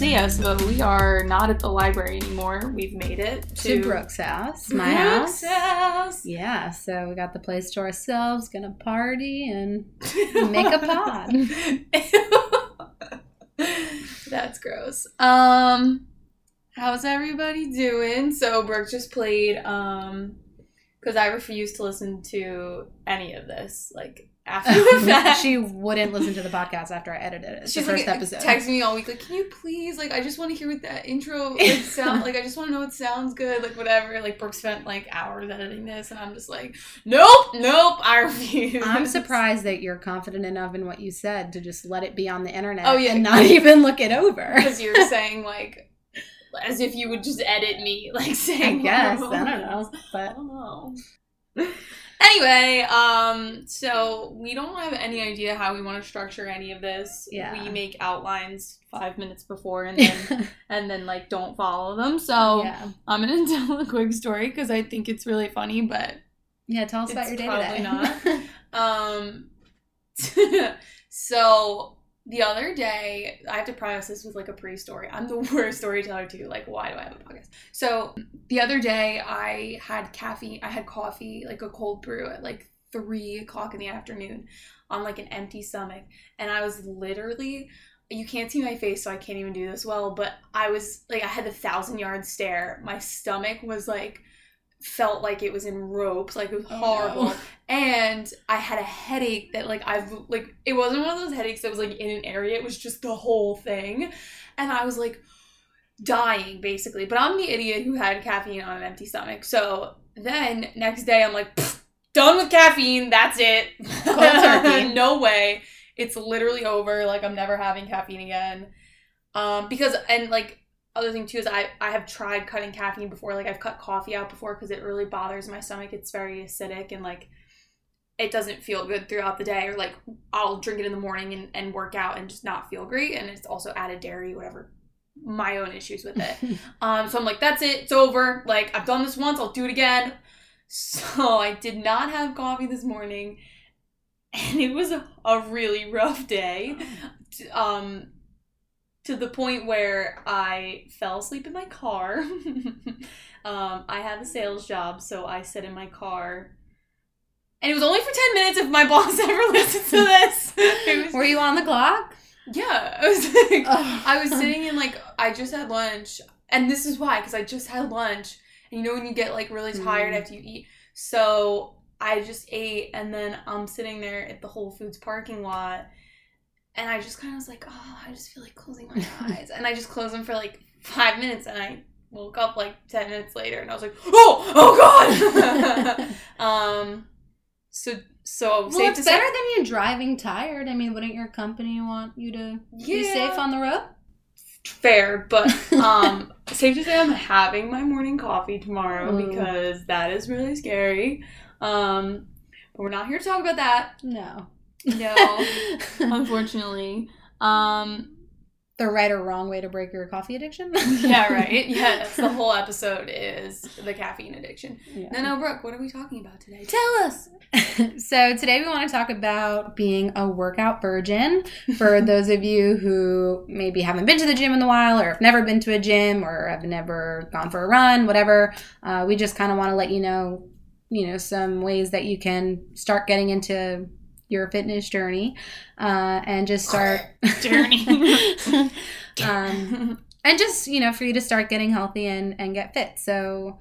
see us, but we are not at the library anymore. We've made it to, to, Brooke's house, my Brooke's house. house. Yeah, so we got the place to ourselves, gonna party and make a pod. That's gross. Um, how's everybody doing? So Brooke just played. Um, because I refuse to listen to any of this. Like after the fact, she wouldn't listen to the podcast after I edited it. She's the first like episode. texting me all week, like, "Can you please, like, I just want to hear what that intro like sound like. I just want to know it sounds good, like, whatever." Like, Brooke spent like hours editing this, and I'm just like, "Nope, nope, I refuse." I'm surprised that you're confident enough in what you said to just let it be on the internet Oh, yeah. and not even look it over. because you're saying like, as if you would just edit me, like I saying. guess. whatever I don't know. I But don't know. Anyway, um, so we don't have any idea how we want to structure any of this. Yeah. We make outlines five minutes before and then and then like don't follow them. So yeah. I'm gonna tell a quick story because I think it's really funny, but Yeah, tell us about your day probably today. not. um so the other day i have to preface this with like a pre-story i'm the worst storyteller too. Like why do i have a podcast? So the other day i had caffeine i had coffee like a cold brew at like three o'clock in the afternoon on like an empty stomach. And i was literally you can't see my face so i can't even do this well but i was like i had the thousand yard stare. My stomach was like felt like it was in ropes like it was Oh, horrible. No. and I had a headache that like I've like it wasn't one of those headaches that was like in an area it was just the whole thing. And I was like dying basically. But I'm the idiot who had caffeine on an empty stomach. So then next day I'm like done with caffeine that's it. No way. It's literally over. Like I'm never having caffeine again. Um because and like other thing too is I I have tried cutting caffeine before like I've cut coffee out before because it really bothers my stomach it's very acidic and like it doesn't feel good throughout the day or like I'll drink it in the morning and, and work out and just not feel great and it's also added dairy whatever my own issues with it. Um so I'm like that's it it's over like I've done this once I'll do it again. So I did not have coffee this morning and it was a, a really rough day. Um to the point where I fell asleep in my car. um, I have a sales job, so I sit in my car. And it was only for 10 minutes if my boss ever listens to this. Was, Were you on the clock? yeah, I was like, I was sitting in like I just had lunch, and this is why because I just had lunch, and you know when you get like really tired Mm. after you eat, so I just ate, and then I'm sitting there at the Whole Foods parking lot, and I just kind of was like, oh, I just feel like closing my eyes, and I just closed them for like five minutes, and I woke up like ten minutes later, and I was like, oh, oh god, um, so so Well, safe it's better say, than you driving tired. I mean, wouldn't your company want you to be safe on the road? fair, but um, safe to say I'm having my morning coffee tomorrow Ooh. because that is really scary. Um, but we're not here to talk about that. No. No, unfortunately. Um, the right or wrong way to break your coffee addiction? yeah, right. Yeah, that's the whole episode is the caffeine addiction. Yeah. No, no, Brooke, what are we talking about today? Tell us. so today we want to talk about being a workout virgin for those of you who maybe haven't been to the gym in a while or have never been to a gym or have never gone for a run whatever uh, we just kind of want to let you know you know some ways that you can start getting into your fitness journey uh, and just start Journey. um, and just you know for you to start getting healthy and and get fit so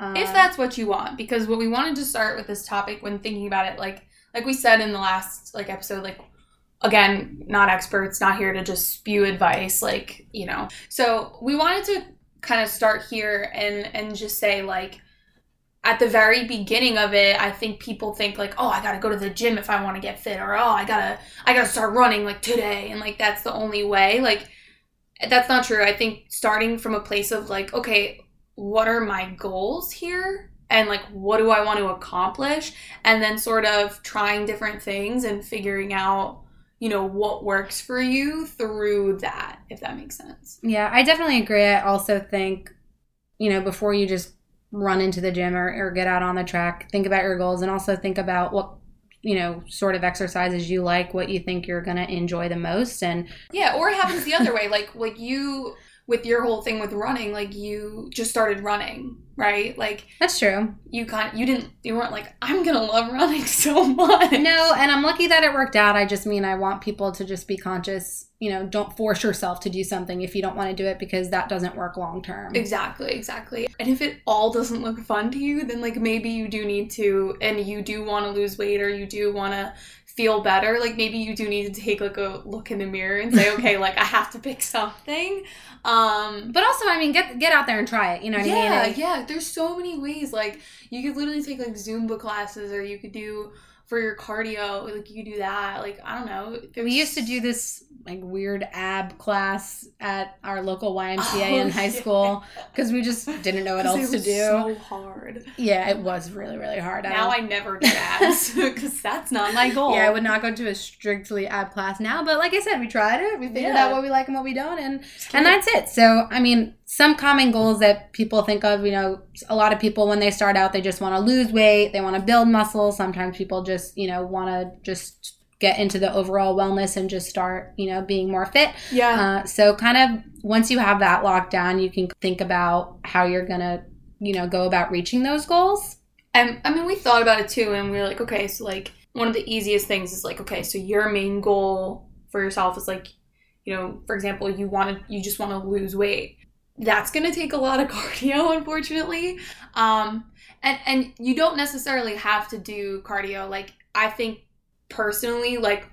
uh, if that's what you want because what we wanted to start with this topic when thinking about it like like we said in the last like episode like again not experts not here to just spew advice like you know so we wanted to kind of start here and and just say like at the very beginning of it i think people think like oh i gotta go to the gym if i want to get fit or oh i gotta i gotta start running like today and like that's the only way like that's not true i think starting from a place of like okay what are my goals here and like what do I want to accomplish and then sort of trying different things and figuring out you know what works for you through that if that makes sense. Yeah, I definitely agree. I also think, you know, before you just run into the gym or, or get out on the track, think about your goals and also think about what you know, sort of exercises you like, what you think you're going to enjoy the most. And Yeah, or it happens the other way. Like like you with your whole thing with running, like you just started running, right? Like that's true. you got you didn't you weren't like I'm gonna love running so much. No, and I'm lucky that it worked out. I just mean I want people to just be conscious, you know, don't force yourself to do something if you don't want to do it because that doesn't work long term. Exactly, exactly. And if it all doesn't look fun to you, then like maybe you do need to and you do want to lose weight or you do want to feel better, like maybe you do need to take like a look in the mirror and say, okay, like I have to pick something. Um But also, I mean, get get out there and try it. You know what yeah, I mean? yeah. There's so many ways. Like you could literally take like Zumba classes, or you could do for your cardio. Like you could do that. Like I don't know. We used to do this like weird ab class at our local YMCA Oh, in high school because we just didn't know what else to do. So hard. yeah, it was really really hard. Now I never do abs because that's not my goal. Yeah, I would not go to a strictly ab class now, but like I said, we tried it. We figured Yeah. out what we like and what we don't, and and that's it. So, I mean, some common goals that people think of, you know, a lot of people when they start out, they just want to lose weight, they want to build muscle. Sometimes people just, you know, want to just get into the overall wellness and just start, you know, being more fit. yeah. Uh, so, kind of once you have that locked down, you can think about how you're gonna, you know, go about reaching those goals. And I mean, we thought about it too, and we were like, okay, so like one of the easiest things is like, okay, so your main goal for yourself is like, you know, for example, you want to, you just want to lose weight. That's gonna take a lot of cardio, unfortunately. Um, and and you don't necessarily have to do cardio. Like I think personally, like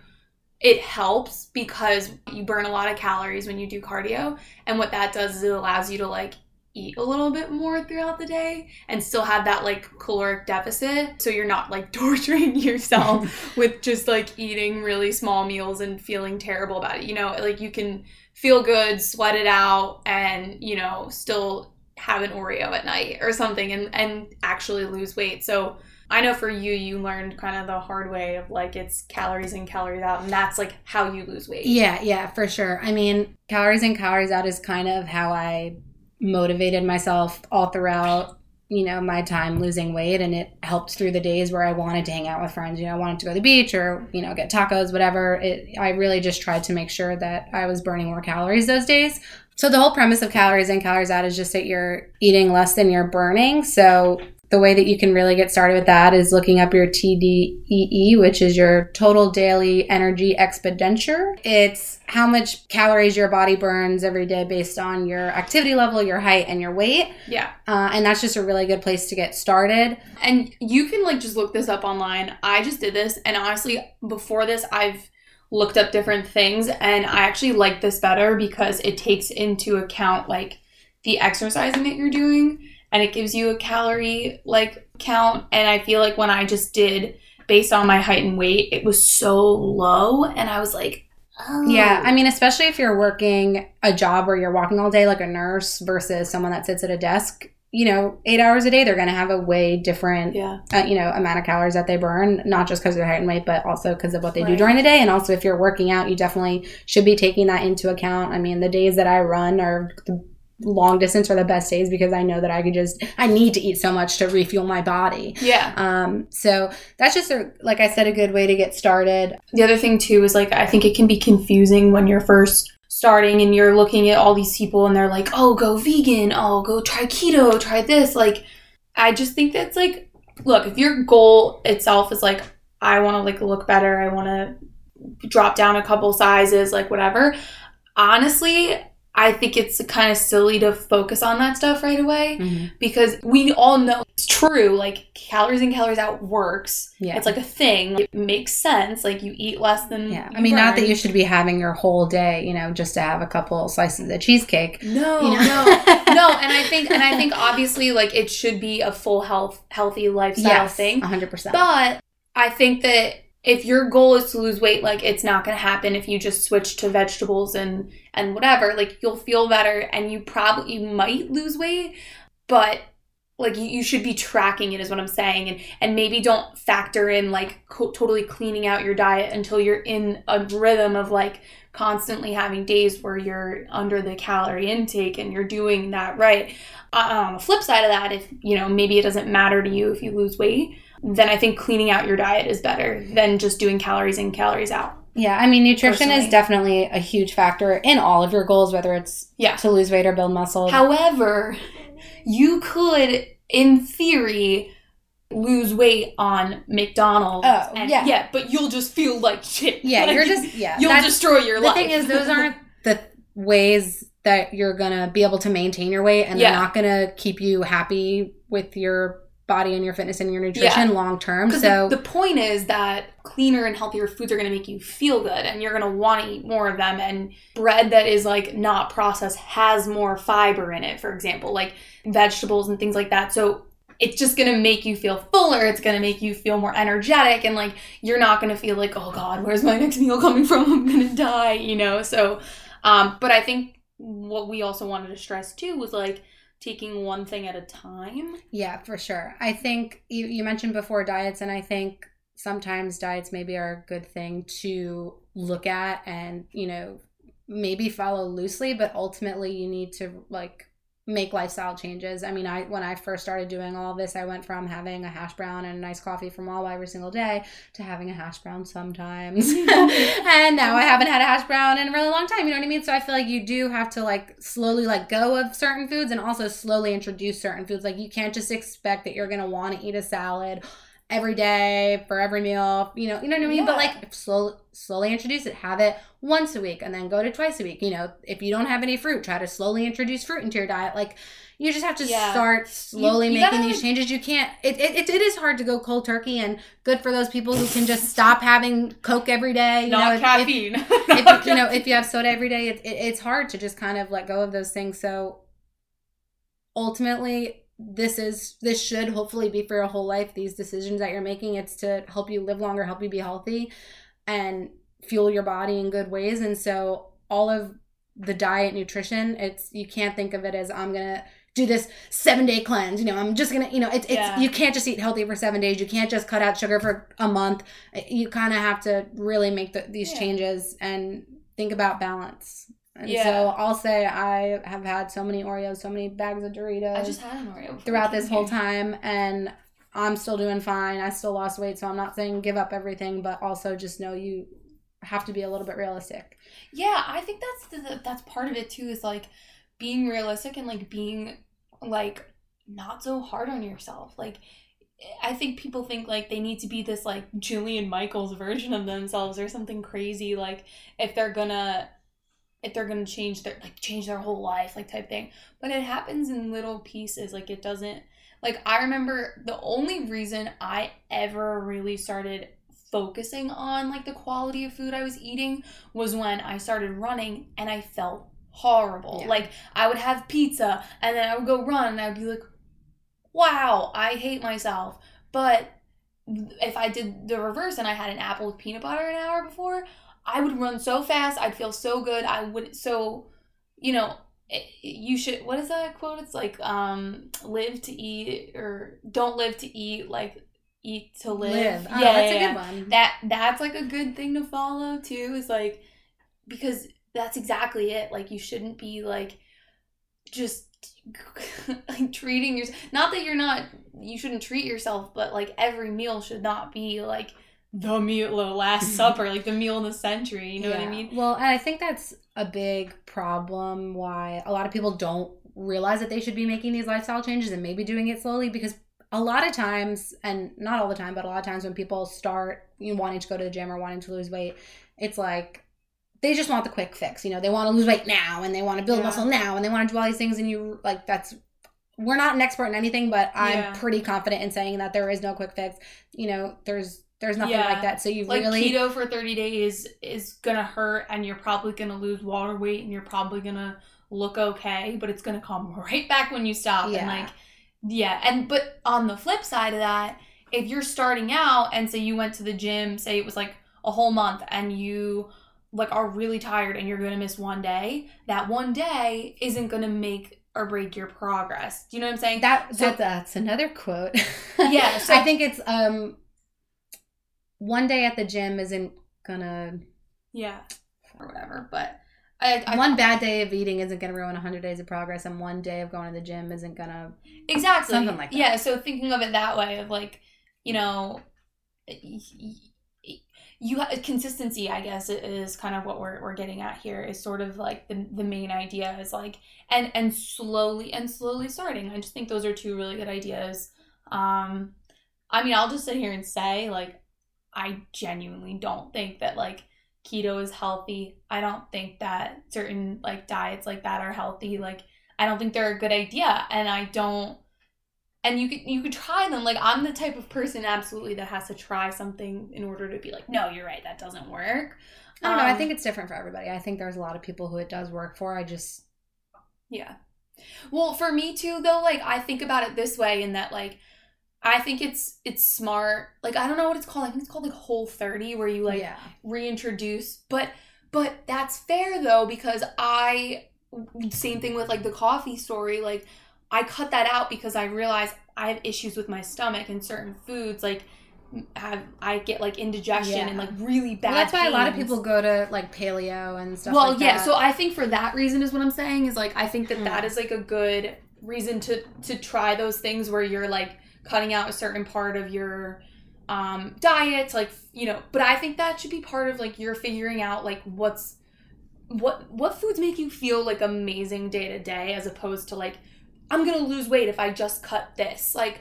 it helps because you burn a lot of calories when you do cardio, and what that does is it allows you to like eat a little bit more throughout the day and still have that like caloric deficit so you're not like torturing yourself with just like eating really small meals and feeling terrible about it. You know like you can feel good sweat it out and you know still have an oreo at night or something and and actually lose weight. So I know for you, you learned kind of the hard way of like it's calories in, calories out, and that's like how you lose weight. Yeah, yeah, for sure. I mean, calories in, calories out is kind of how I motivated myself all throughout, you know, my time losing weight. And it helped through the days where I wanted to hang out with friends, you know, I wanted to go to the beach or, you know, get tacos, whatever. It, I really just tried to make sure that I was burning more calories those days. So the whole premise of calories in, calories out is just that you're eating less than you're burning. So the way that you can really get started with that is looking up your TDEE, which is your total daily energy expenditure. It's how much calories your body burns every day based on your activity level, your height, and your weight. Yeah. Uh, and that's just a really good place to get started. And you can like just look this up online. I just did this, and honestly, before this, I've looked up different things, and I actually like this better because it takes into account like the exercising that you're doing, and it gives you a calorie like count. And I feel like when I just did based on my height and weight, it was so low, and I was like, oh, Yeah, I mean, especially if you're working a job where you're walking all day like a nurse versus someone that sits at a desk. You know, eight hours a day, they're going to have a way different yeah, uh, you know amount of calories that they burn not just because of their height and weight but also because of what they do during the day and also if you're working out you definitely should be taking that into account i mean the days that i run are the long distance are the best days because i know that i could just i need to eat so much to refuel my body yeah. um so that's just a like i said a good way to get started the other thing too is like I think it can be confusing when you're first starting and you're looking at all these people and they're like, "Oh, go vegan. Oh, go try keto. Try this." Like I just think that's like look, if your goal itself is like I want to like look better, I want to drop down a couple sizes, like whatever. Honestly, I think it's kind of silly to focus on that stuff right away mm-hmm. because we all know it's true. Like calories in, calories out works. Yeah. It's like a thing. It makes sense. Like you eat less than. yeah i mean not that you should be having your whole day you know just to have a couple slices of cheesecake No, you know? no, no. And I think, and I think, obviously, like it should be a full health, healthy lifestyle yes thing. 100% But I think that if your goal is to lose weight, like it's not going to happen if you just switch to vegetables and and whatever. Like you'll feel better, and you probably you might lose weight, but like you, you should be tracking it is what i'm saying and and maybe don't factor in like co- totally cleaning out your diet until you're in a rhythm of like constantly having days where you're under the calorie intake and you're doing that right uh, on the flip side of that if you know maybe it doesn't matter to you if you lose weight then I think cleaning out your diet is better than just doing calories in, calories out. Yeah, I mean, nutrition Personally. is definitely a huge factor in all of your goals, whether it's Yeah. to lose weight or build muscle. However, you could, in theory, lose weight on McDonald's. Oh, and- yeah. yeah, but you'll just feel like shit. yeah, Like, you're just yeah. you'll destroy your the life. The thing is, those aren't the ways that you're gonna be able to maintain your weight, and Yeah. they're not gonna keep you happy with your body and your fitness and your nutrition long term. So the, the point is that cleaner and healthier foods are going to make you feel good, and you're going to want to eat more of them. And bread that is like not processed has more fiber in it, for example, like vegetables and things like that. So it's just going to make you feel fuller. It's going to make you feel more energetic, and like you're not going to feel like, oh God, where's my next meal coming from? I'm going to die, you know. So, um, but I think what we also wanted to stress too was like taking one thing at a time. Yeah, for sure. I think you, you mentioned before diets, and I think sometimes diets maybe are a good thing to look at and, you know, maybe follow loosely, but ultimately you need to like make lifestyle changes. I mean, I when I first started doing all this, I went from having a hash brown and a nice coffee from Wawa every single day to having a hash brown sometimes. and now I haven't had a hash brown in a really long time, you know what I mean? So I feel like you do have to like slowly let go of certain foods and also slowly introduce certain foods. Like you can't just expect that you're going to want to eat a salad every day for every meal, you know, you know what I mean? But like slowly slowly introduce it. Have it once a week and then go to twice a week. You know, if you don't have any fruit, try to slowly introduce fruit into your diet. Like you just have to Yeah. start slowly you making gotta- these changes. You can't. It, it it- it is hard to go cold turkey, and good for those people who can just stop having Coke every day. You know, not if- if- caffeine. if, you know if you have soda every day it, it, it's hard to just kind of let go of those things so ultimately this is this should hopefully be for your whole life these decisions that you're making. It's to help you live longer help you be healthy and fuel your body in good ways. And so all of the diet nutrition it's you can't think of it as i'm gonna do this seven day cleanse. You know i'm just gonna you know it's, it's Yeah. you can't just eat healthy for seven days. You can't just cut out sugar for a month. You kind of have to really make the, these Yeah. changes and think about balance and Yeah. so i'll say i have had so many oreos so many bags of doritos I just had an Oreo throughout this whole time and i'm still doing fine i still lost weight so i'm not saying give up everything but also just know you have to be a little bit realistic Yeah, I think that's the, that's part of it too. Is like being realistic and like being like not so hard on yourself. Like I think people think like they need to be this like Jillian Michaels version of themselves or something crazy. Like if they're gonna if they're gonna change their like change their whole life like type thing. But it happens in little pieces. Like it doesn't like I remember the only reason I ever really started focusing on like the quality of food I was eating was when I started running and I felt horrible. Yeah. Like I would have pizza and then I would go run and I'd be like, wow, I hate myself. But if I did the reverse and I had an apple with peanut butter an hour before, I would run so fast. I'd feel so good. I would, so, you know, it- you should, what is that quote? It's like, um, live to eat or don't live to eat, like eat to live. Oh, yeah, that's yeah, a good one that that's like a good thing to follow too is like because that's exactly it like you shouldn't be like just like treating yourself not that you're not you shouldn't treat yourself but like every meal should not be like the meal the last supper like the meal of the century you know what i mean Well, and I think that's a big problem why a lot of people don't realize that they should be making these lifestyle changes and maybe doing it slowly because a lot of times, and not all the time, but a lot of times when people start you know, wanting to go to the gym or wanting to lose weight, it's like they just want the quick fix. You know, they want to lose weight now and they want to build Yeah. muscle now and they want to do all these things. And you like that's we're not an expert in anything, but I'm Yeah. pretty confident in saying that there is no quick fix. You know, there's there's nothing Yeah. like that. So you like really keto for 30 days is gonna hurt and you're probably gonna lose water weight and you're probably gonna look okay but it's gonna come right back when you stop and like yeah and but on the flip side of that if you're starting out and say you went to the gym say it was like a whole month and you like are really tired and you're gonna miss one day that one day isn't gonna make or break your progress do you know what i'm saying That, So- that that's another quote. Yeah, so- I think it's um one day at the gym isn't gonna yeah or whatever but I, I one bad day of eating isn't gonna ruin hundred days of progress, and one day of going to the gym isn't gonna. Exactly. Something like that. Yeah, so thinking of it that way of like you know, you have consistency i guess is kind of what we're, we're getting at here is sort of like the, the main idea is like and and slowly and slowly starting i just think those are two really good ideas um i mean i'll just sit here and say like i genuinely don't think that like keto is healthy. I don't think that certain like diets like that are healthy. Like i don't think they're a good idea and i don't and you could you could try them. Like i'm the type of person absolutely that has to try something in order to be like no you're right that doesn't work. I don't um, know. I think it's different for everybody. I think there's a lot of people who it does work for. I just yeah. Well for me too though like i think about it this way in that like i think it's it's smart like i don't know what it's called i think it's called like whole 30 where you like yeah. reintroduce but but that's fair though because i same thing with like the coffee story like I cut that out because I realized I have issues with my stomach and certain foods like have I get like indigestion yeah. and like really bad. Well, that's why pains. a lot of people go to like paleo and stuff. Well, like yeah. That. So I think for that reason is what I'm saying is like I think that mm. that is like a good reason to to try those things where you're like cutting out a certain part of your um diet like you know but i think that should be part of like you're figuring out like what's what what foods make you feel like amazing day to day as opposed to like I'm gonna lose weight if I just cut this. Like,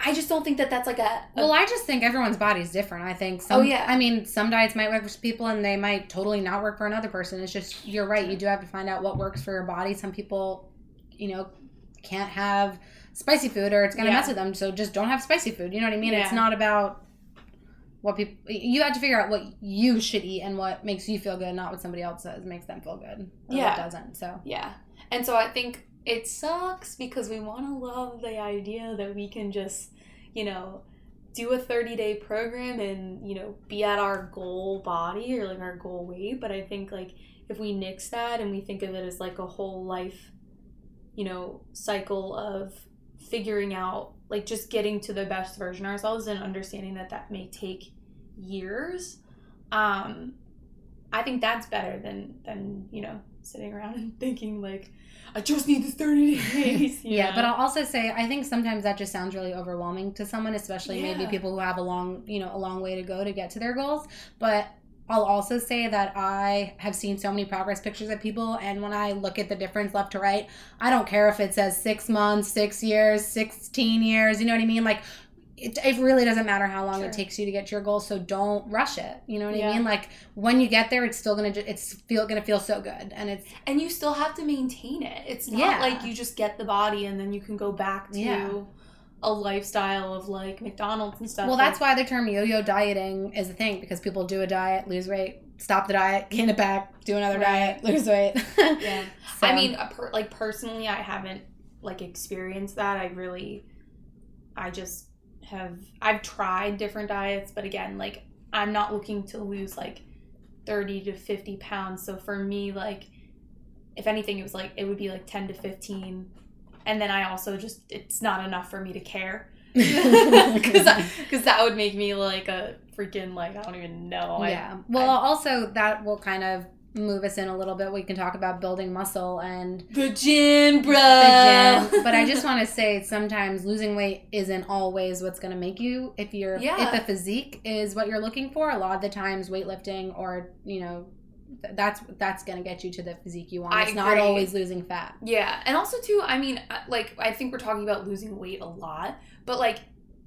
I just don't think that that's like a, a well. I just think everyone's body's different. I think. Some, oh yeah. I mean, some diets might work for people, and they might totally not work for another person. It's just you're right. You do have to find out what works for your body. Some people, you know, can't have spicy food, or it's gonna yeah. mess with them. So just don't have spicy food. You know what I mean? Yeah. It's not about what people you have to figure out what you should eat and what makes you feel good not what somebody else says makes them feel good yeah doesn't so yeah and so i think it sucks because we want to love the idea that we can just, you know, do a 30 day program and, you know, be at our goal body or like our goal weight. But I think like if we nix that and we think of it as like a whole life, you know, cycle of figuring out like just getting to the best version of ourselves and understanding that that may take years um i think that's better than than you know sitting around and thinking like I just need this 30 days. yeah, but I'll also say I think sometimes that just sounds really overwhelming to someone, especially yeah. maybe people who have a long, you know, a long way to go to get to their goals. But I'll also say that I have seen so many progress pictures of people, and when I look at the difference left to right, I don't care if it says six months, six years, 16 years, you know what I mean? Like, it, it really doesn't matter how long sure. it takes you to get to your goal so don't rush it you know what yeah. i mean like when you get there it's still gonna it's feel gonna feel so good and it's and you still have to maintain it it's not yeah. like you just get the body and then you can go back to yeah. A lifestyle of like mcdonald's and stuff well like, that's why the term yo-yo dieting is a thing because people do a diet lose weight stop the diet gain it back do another right. diet lose weight yeah so. i mean per, like personally i haven't like experienced that i really i just have I've tried different diets, but again, like I'm not looking to lose like 30 to 50 pounds. So for me, like if anything, it was like it would be like 10 to 15. And then I also just it's not enough for me to care. Because that would make me like a freaking like I don't even know. Yeah. I, well, I, also that will kind of move us in a little bit, we can talk about building muscle and the gym, bro. The gym. But I just want to say sometimes losing weight isn't always what's going to make you. If you're yeah. if a physique is what you're looking for, a lot of the times weightlifting or you know that's that's gonna get you to the physique you want. It's not always losing fat. Yeah, and also too, I mean, uh, like I think we're talking about losing weight a lot, but like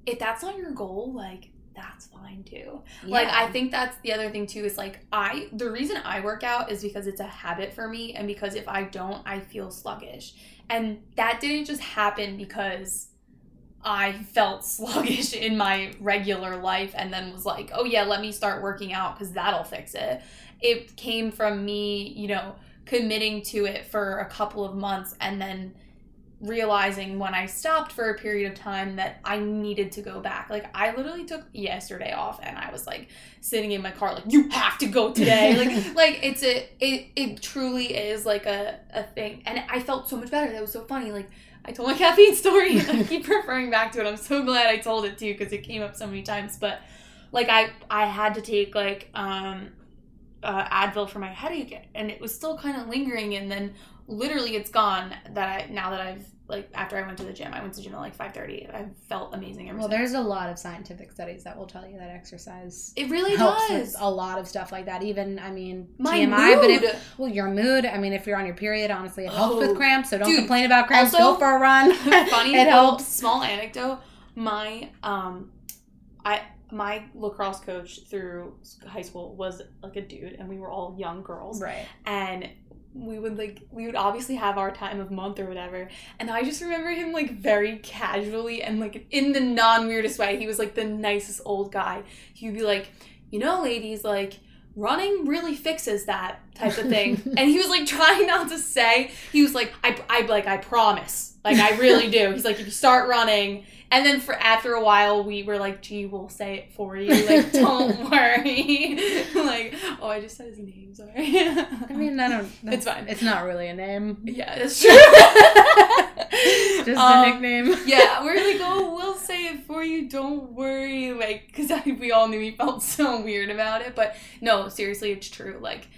if that's not your goal, like that's fine too. Yeah. Like I think that's the other thing too is like I the reason I work out is because it's a habit for me and because if I don't I feel sluggish. And that didn't just happen because I felt sluggish in my regular life and then was like, "Oh yeah, let me start working out cuz that'll fix it." It came from me, you know, committing to it for a couple of months and then realizing when I stopped for a period of time that I needed to go back. Like I literally took yesterday off and I was like sitting in my car like you have to go today. like like it's a it it truly is like a, a thing. And I felt so much better. That was so funny. Like I told my caffeine story I keep referring back to it. I'm so glad I told it too because it came up so many times. But like I I had to take like um uh, Advil for my headache and it was still kind of lingering and then literally it's gone that I now that I've like after I went to the gym. I went to the gym at like five thirty. I felt amazing. Well, since. there's a lot of scientific studies that will tell you that exercise it really helps does. a lot of stuff like that. Even, I mean, My TMI, but if, well, your mood. I mean, if you're on your period, honestly, it helps Oh, with cramps. So don't dude, complain about cramps. also, Go for a run. funny it helps. small anecdote my um i my lacrosse coach through high school was like a dude and we were all young girls Right. and we would like we would obviously have our time of month or whatever. And i just remember him like very casually and like in the non-weirdest way. He was like the nicest old guy. He would be like you know ladies like running really fixes that type of thing. And he was like trying not to say he was like i i like i promise. Like i really do. He's like if you start running and then for after a while we were like gee we'll say it for you like don't worry like oh i just said his name sorry I mean, I don't. It's fine. It's not really a name. yeah that's true Just a Um, nickname. yeah we're like oh we'll say it for you don't worry like because we all knew he felt so weird about it but no seriously it's true like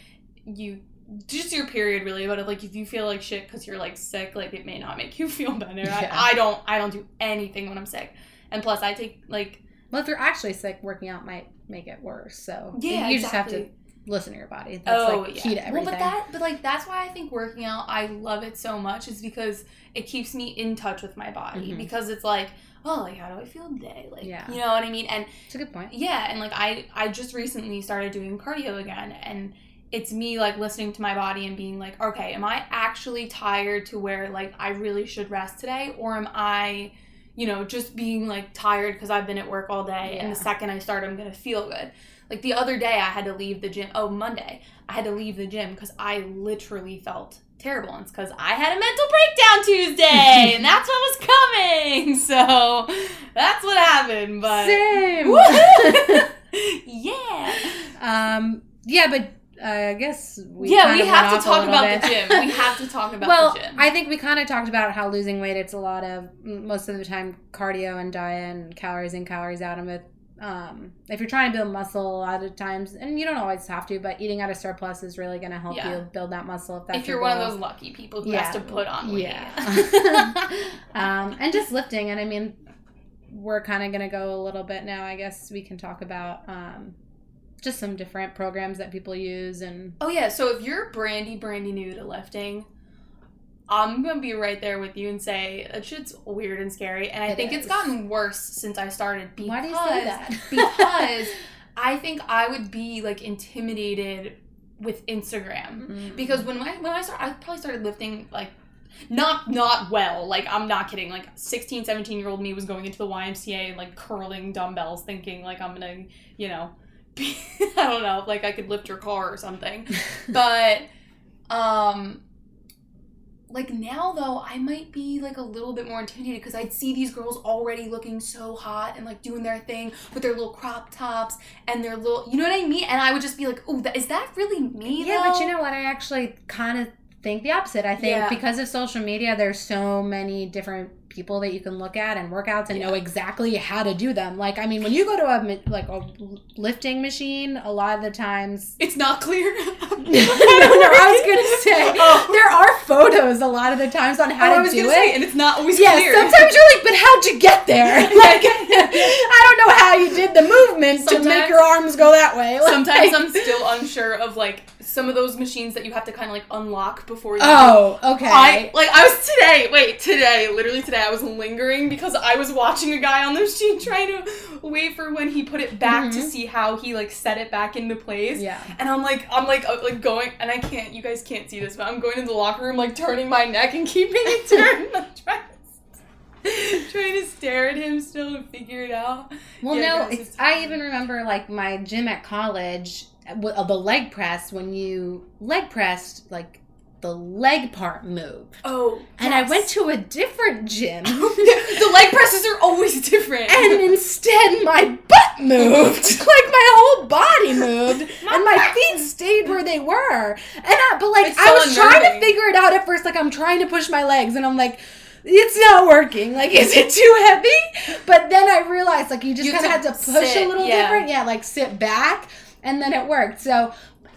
you just your period really but like if you feel like shit because you're like sick like it may not make you feel better Yeah. I, I don't i don't do anything when i'm sick and plus i take like Well, if you're actually sick, working out might make it worse. So yeah you just have to listen to your body. That's oh like yeah. to everything. Well, but that, but like that's why I think working out, I love it so much, is because it keeps me in touch with my body. Mhm. Because it's like, oh, like how do I feel today? Like, Yeah. you know what I mean? And it's a good point. yeah, and like I, I just recently started doing cardio again, and it's me like listening to my body and being like, okay, am I actually tired to where like I really should rest today, or am I? You know, just being like tired because I've been at work all day, and the second I start, I'm gonna feel good. Like the other day, I had to leave the gym. Oh, Monday, I had to leave the gym because I literally felt terrible. And it's because I had a mental breakdown Tuesday, and that's what was coming. So that's what happened. But Same. Yeah, um. Yeah, but I guess we yeah, we have to talk about the gym. We have to talk about well, the gym. I think we kind of talked about how losing weight. It's a lot of most of the time cardio and diet and calories in, calories out. And with um, if you're trying to build muscle, a lot of times, and you don't always have to, but eating at a surplus is really going to help Yeah. you build that muscle. If that's if you're one of those lucky people who Yeah. has to put on weight. Yeah. um, and just lifting. And I mean, we're kind of going to go a little bit now. I guess we can talk about um, just some different programs that people use and Oh yeah, so if you're brandy brandy new to lifting, I'm gonna be right there with you and say that shit's weird and scary, and I It think it's gotten worse since I started. Because, why do you say that? because I think I would be like intimidated with Instagram Mm. because when I when I started, I probably started lifting like not not well like i'm not kidding like 16 17 year old me was going into the ymca and like curling dumbbells thinking like i'm gonna you know i don't know like i could lift your car or something. But um like now though i might be like a little bit more intimidated because i'd see these girls already looking so hot and like doing their thing with their little crop tops and their little you know what i mean? And i would just be like oh that, is that really me Yeah, but you know what? I actually kind of think the opposite. I think Yeah. because of social media, there's so many different people that you can look at and workouts and know exactly how to do them. Like, I mean, when you go to a like a lifting machine, a lot of the times. it's not clear no, no, I was gonna say Oh. there are photos a lot of the times on how Oh, to do it. say, and it's not always yeah, clear. sometimes you're like, but how'd you get there? Like, I don't know how you did the movement to make your arms go that way. Like- Sometimes I'm still unsure of like some of those machines that you have to kind of like unlock before you. Oh, okay. I like I was today. Wait, today, literally today, I was lingering because I was watching a guy on the machine trying to wait for when he put it back to Mhm. see how he like set it back into place. yeah. And I'm like, I'm like, uh, like going, and I can't. You guys can't see this, but I'm going into the locker room, like turning my neck and keeping it turned, like, trying, to, trying to stare at him still to figure it out. Well, Yeah, no, I even remember like my gym at college, the leg press. When you leg pressed, like the leg part moved, Oh, and I went to a different gym, the leg presses are always different. and instead my butt moved, like my whole body moved, and my feet stayed where they were. And I, but like It's I so was trying to figure it out at first. Like I'm trying to push my legs, and I'm like. It's not working. Like, is it too heavy? But then I realized, like, you just kind of had to to push sit, a little yeah. different. Yeah, like sit back, and then it worked. So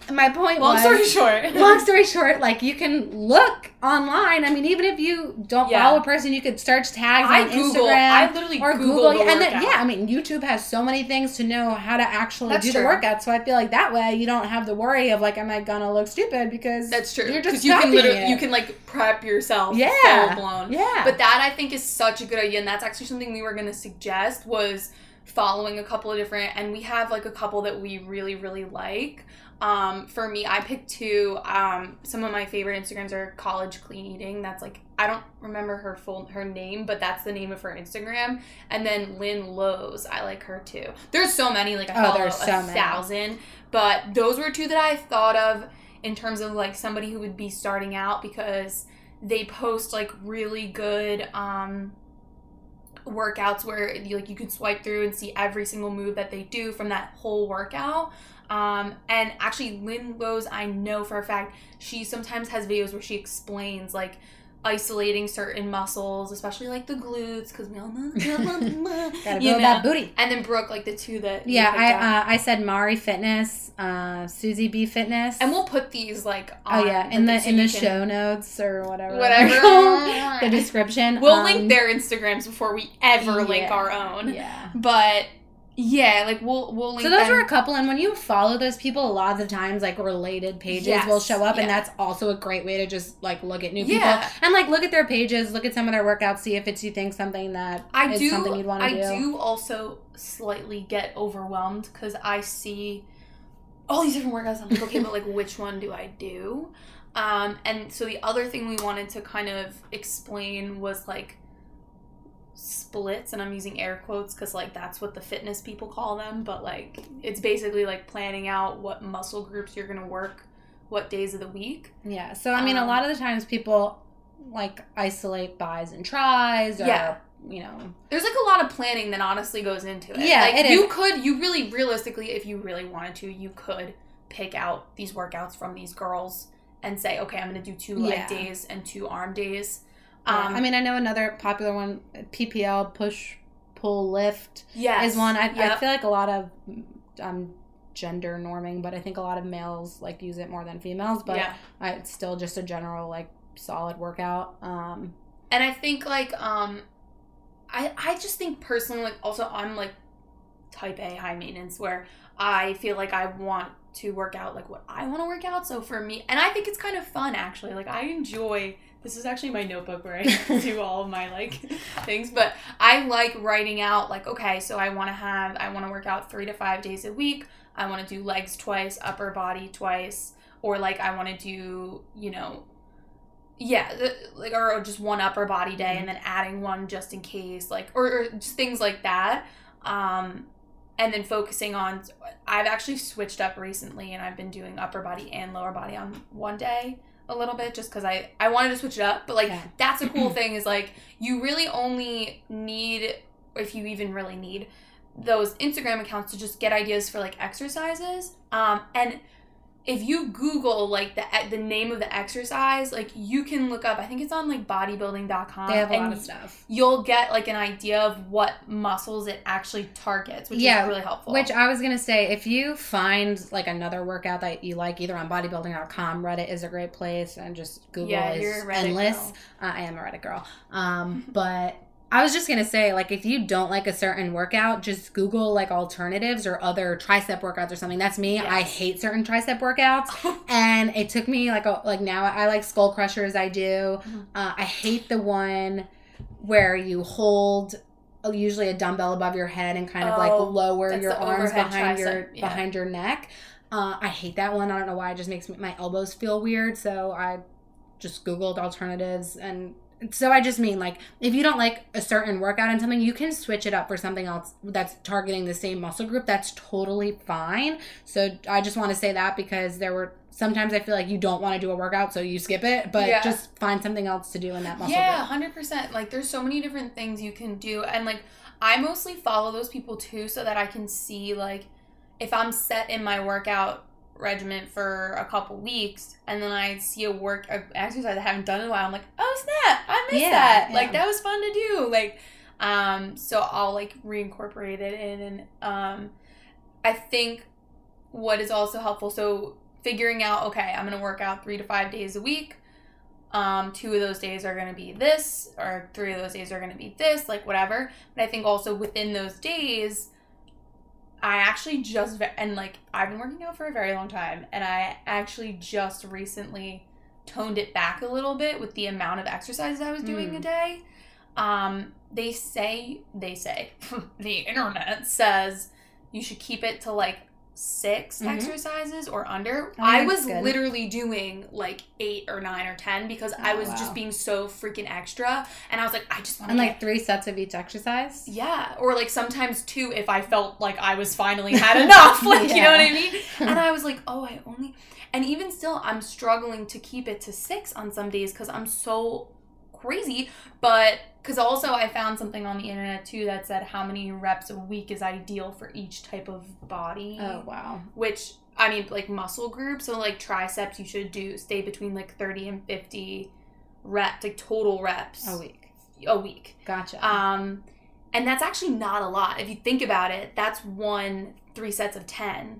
my point Long was story short. long story short, like you can look online. I mean, even if you don't Yeah. follow a person, you could search tags I on Google. Instagram I literally or Google, Google. the and then, yeah, I mean, YouTube has so many things to know how to actually That's do true. the workout. So I feel like that way you don't have the worry of like, am I gonna look stupid because That's true. You're just you can literally it. you can like prep yourself. Yeah. Full blown. yeah, But that I think is such a good idea, and that's actually something we were gonna suggest was following a couple of different, and we have like a couple that we really really like. Um, for me, I picked two. Um, some of my favorite Instagrams are College Clean Eating. That's like I don't remember her full her name, but that's the name of her Instagram. And then Lynn Lowe's, I like her too. There's so many, like I Oh, follow there's a many. thousand, but those were two that I thought of in terms of like somebody who would be starting out because they post like really good um workouts where you like you could swipe through and see every single move that they do from that whole workout. Um and actually lynn Lowe's i know for a fact she sometimes has videos where she explains like isolating certain muscles especially like the glutes because we all know gotta build that booty. and then brooke like the two that Yeah, I uh, I said Mari Fitness, uh, Susie B Fitness, and we'll put these like oh yeah in the so in the show notes or whatever whatever the description. We'll um, link their Instagrams before we ever link our own. Yeah. But yeah, like we'll we'll link So those them. were a couple, and when you follow those people, a lot of the times like related pages Yes, will show up, and that's also a great way to just like look at new Yeah. people and like look at their pages, look at some of their workouts, see if it's you think something that I is do something you'd want I to do. do also slightly get overwhelmed because I see all these different workouts. I'm like, okay, but like which one do I do? Um, and so the other thing we wanted to kind of explain was like splits and i'm using air quotes because like that's what the fitness people call them but like it's basically like planning out what muscle groups you're gonna work what days of the week Yeah. So I mean, a Um, lot of the times people like isolate bis and tris, or Yeah. you know, there's like a lot of planning that honestly goes into it. Yeah, like it you is. could, you really, realistically, if you really wanted to, you could pick out these workouts from these girls and say, okay, I'm gonna do two leg days and two arm days. Yeah. Um, I mean, I know another popular one, PPL push pull lift yes, is one. I, I feel like a lot of um gender norming, but I think a lot of males like use it more than females. But yeah, I, it's still just a general like solid workout. Um, and I think like, um, I I just think personally, like, also I'm like type A high maintenance where I feel like I want to work out like what I want to work out. So for me, and I think it's kind of fun actually. Like I enjoy. This is actually my notebook where I do all of my like things, but I like writing out like okay, so I want to have I want to work out 3 to 5 days a week. I want to do legs twice, upper body twice, or like I want to do, you know, yeah, like or just one upper body day and then adding one just in case, like or, or just things like that. Um, and then focusing on. I've actually switched up recently, and I've been doing upper body and lower body on one day a little bit, just because I I wanted to switch it up. But like Yeah. that's a cool thing is like you really only need, if you even really need, those Instagram accounts to just get ideas for like exercises. Um, and if you Google like the the name of the exercise, like you can look up. I think it's on like bodybuilding.com. they have a and lot of stuff. You'll get like an idea of what muscles it actually targets, which Yeah, is really helpful. Which I was gonna say, if you find like another workout that you like, either on bodybuilding.com, Reddit is a great place, and just Google yeah, is you're a Reddit endless. girl. Uh, I am a Reddit girl. Um, but I was just gonna say, like, if you don't like a certain workout, just Google like alternatives or other tricep workouts or something. That's me. I hate certain tricep workouts, and it took me like a like now I like skull crushers. I do. Mhm. Uh, I hate the one where you hold uh, usually a dumbbell above your head and kind of like Oh, lower your arms behind your yeah. behind your neck. Uh, I hate that one. I don't know why. It just makes me, my elbows feel weird. So I just googled alternatives and so I just mean like if you don't like a certain workout and something, you can switch it up for something else that's targeting the same muscle group. That's totally fine. So I just want to say that because there were sometimes I feel like you don't want to do a workout, so you skip it, but Yeah. just find something else to do in that muscle Yeah, group. hundred percent. Like there's so many different things you can do, and like I mostly follow those people too, so that I can see like if I'm set in my workout regimen for a couple weeks, and then I see a work a exercise I haven't done in a while, I'm like, oh snap, I missed Yeah, that. yeah. Like that was fun to do. Like, um, so I'll like reincorporate it in, and um, I think what is also helpful. So figuring out okay, I'm gonna work out three to five days a week. Um, two of those days are gonna be this, or three of those days are gonna be this, like whatever. But I think also within those days, I actually just and like I've been working out for a very long time, and I actually just recently toned it back a little bit with the amount of exercises I was doing Mm. a day. Um, they say they say the internet says you should keep it to like 6 Mhm. exercises or under. Oh, I was good. literally doing like eight or nine or ten because I Oh, was wow. just being so freaking extra, and I was like, I just want to And like three sets of each exercise. yeah, or like sometimes two if I felt like I was finally had enough. Like, you know what I mean? And I was like, oh, I only. And even still, I'm struggling to keep it to six on some days because I'm so crazy. But because also I found something on the internet too that said how many reps a week is ideal for each type of body. Oh wow. Which, I mean, like muscle group. So, like triceps, you should do stay between like 30 and 50 reps, like total reps A week. a week. Gotcha. Um, and that's actually not a lot. If you think about it, that's one three sets of 10,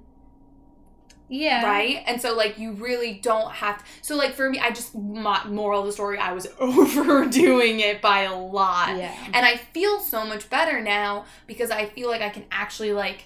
yeah. right? And so, like, you really don't have to. So, like, for me, I just, my, moral of the story, I was overdoing it by a lot. Yeah. And I feel so much better now because I feel like I can actually, like,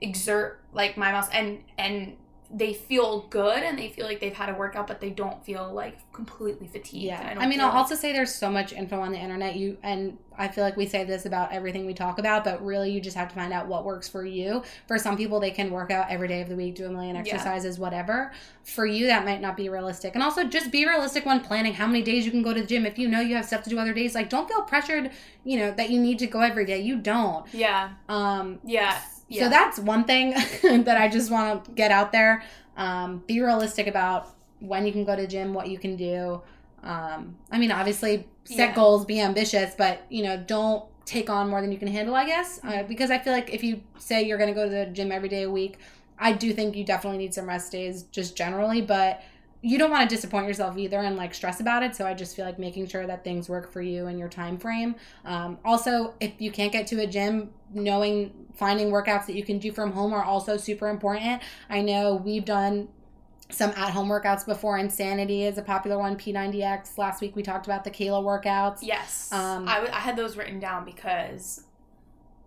exert, like, my muscle. And, and, they feel good and they feel like they've had a workout, but they don't feel like completely fatigued. Yeah. I, don't mean, I'll like- also say there's so much info on the internet. You and I feel like we say this about everything we talk about, but really you just have to find out what works for you. For some people, they can work out every day of the week, do a million Yeah. exercises, whatever. For you, that might not be realistic. And also, just be realistic when planning how many days you can go to the gym. If you know you have stuff to do other days, like don't feel pressured. You know that you need to go every day. You don't. yeah, Um, yeah, yeah. so that's one thing that I just want to get out there. Um, be realistic about when you can go to gym, what you can do. Um, I mean, obviously, set Yeah. goals, be ambitious, but you know, don't take on more than you can handle. I guess uh, because I feel like if you say you're going to go to the gym every day a week, I do think you definitely need some rest days, just generally, but. You don't want to disappoint yourself either and like stress about it. So I just feel like making sure that things work for you and your time frame. Um, also, if you can't get to a gym, knowing finding workouts that you can do from home are also super important. I know we've done some at home workouts before. Insanity is a popular one. P90X. Last week we talked about the Kayla workouts. Yes. Um, I, w- I had those written down because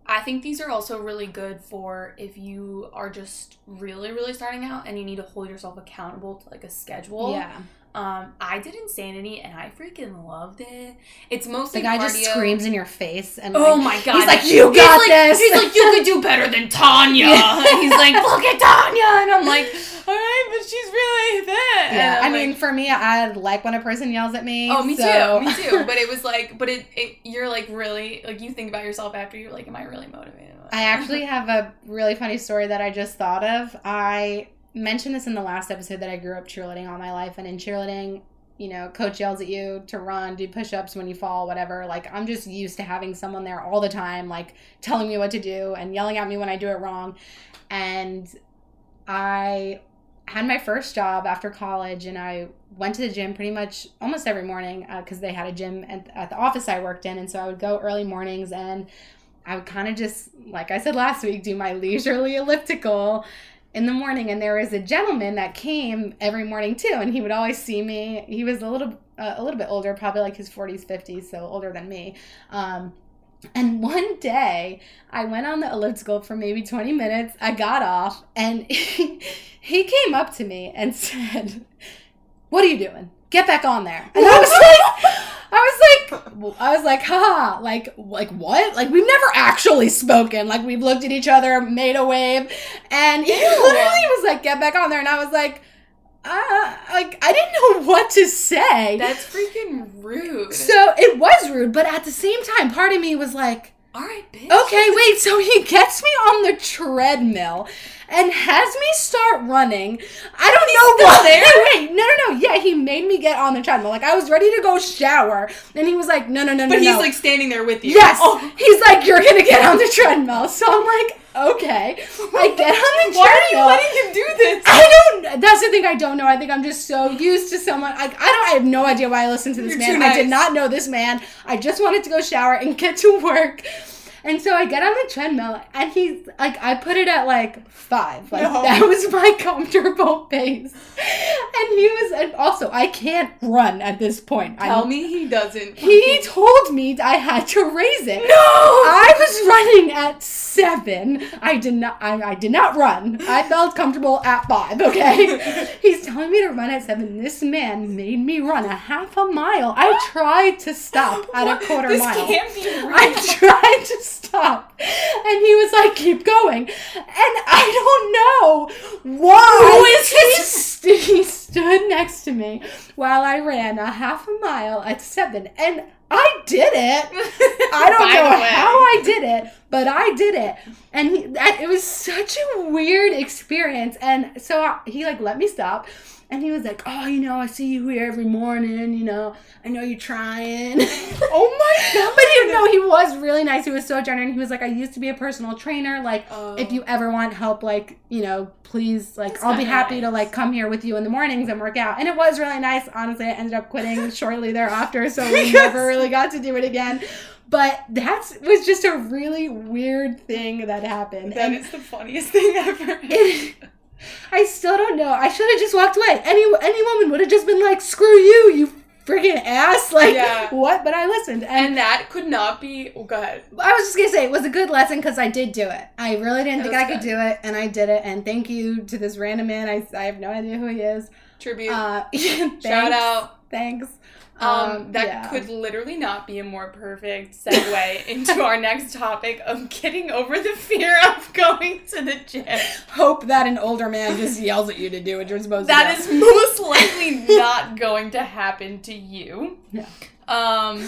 I think these are also really good for if you are just really, really starting out and you need to hold yourself accountable to like a schedule. Yeah. Um, I did Insanity and I freaking loved it. It's mostly The guy cardio. just screams in your face and Oh like, my god! He's like, "You He's got like- this." He's like, you could do better than Tanya. He's like, look at Tanya, and I'm like, all right, but she's really that. yeah. And I I'm mean, for me, I like when a person yells at me. Oh, me so- too, me too. But it was like, but it, it, you're like really, like you think about yourself after you're like, am I really motivated? I actually have a really funny story that I just thought of. I mentioned this in the last episode that I grew up cheerleading all my life, and in cheerleading, you know, coach yells at you to run, do push ups when you fall, whatever. Like, I'm just used to having someone there all the time, like telling me what to do and yelling at me when I do it wrong. And I had my first job after college, and I went to the gym pretty much almost every morning uh, because they had a gym at, at the office I worked in. And so I would go early mornings and I would kind of just, like I said last week, do my leisurely elliptical in the morning. And there was a gentleman that came every morning too, and he would always see me. He was a little, uh, a little bit older, probably like his forties, fifties, so older than me. Um, and one day, I went on the elliptical for maybe 20 minutes. I got off, and he came up to me and said, What are you doing? Get back on there. And I was like, I was like, I was like, haha, like, like what? Like we've never actually spoken. Like we've looked at each other, made a wave, and he literally was like, get back on there. And I was like, uh, like I didn't know what to say. That's freaking rude. so it was rude, but at the same time, part of me was like, all right, bitch. Okay, wait. So he gets me on the treadmill and has me start running. I don't know there? Wait, no, no, no. Yeah, he made me get on the treadmill. Like I was ready to go shower, and he was like, "No, no, no, But no, But he's no." like standing there with you. Yes, Oh, he's like, "You're gonna get on the treadmill." So I'm like, "Okay." I get on the treadmill. why are you letting him do this? I don't. That's the thing. I don't know. I think I'm just so used to someone. Like I don't. I have no idea why I listened to this You're man. too I did not know this man. I just wanted to go shower and get to work. And so I get on the treadmill and he's like, I put it at like five. Like No. that was my comfortable pace. And he was, and also I can't run at this point. Tell I'm- me he doesn't. He told me I had to raise it. no. I was running at seven. I did not. I, I did not run. I felt comfortable at five. Okay. He's telling me to run at seven. This man made me run a half a mile. I tried to stop at a quarter this mile. can't be real. I tried to stop, and he was like, "Keep going," and I don't know why. Who is he, st- he stood next to me while I ran a half a mile at seven, and I did it. I don't know how I did it, but I did it, and he, that, it was such a weird experience. And so I, he like let me stop, and he was like, "Oh, you know, I see you here every morning. You know, I know you're trying." Oh my god. But you know, he was really nice. He was so genuine. He was like, I used to be a personal trainer. Like, Oh. if you ever want help, like, you know, please, like, That's I'll be happy to, like, come here with you in the and work out. And it was really nice. Honestly, I ended up quitting shortly thereafter, so we Yes. never really got to do it again. But that was just a really weird thing that happened. That and is the funniest thing ever. it, I still don't know. I should have just walked away. Any any woman would have just been like, "Screw you, you freaking ass!" Like Yeah. what? But I listened, and and that could not be. Oh, go ahead. I was just gonna say it was a good lesson because I did do it. I really didn't It think I could do it, and I did it. And thank you to this random man. I, I have no idea who he is. Tribute. Uh, thanks, Shout out. Thanks. Um, that yeah. could literally not be a more perfect segue into our next topic of getting over the fear of going to the gym. hope that an older man just yells at you to do what you're supposed That to That is most likely not going to happen to you. Yeah. Um,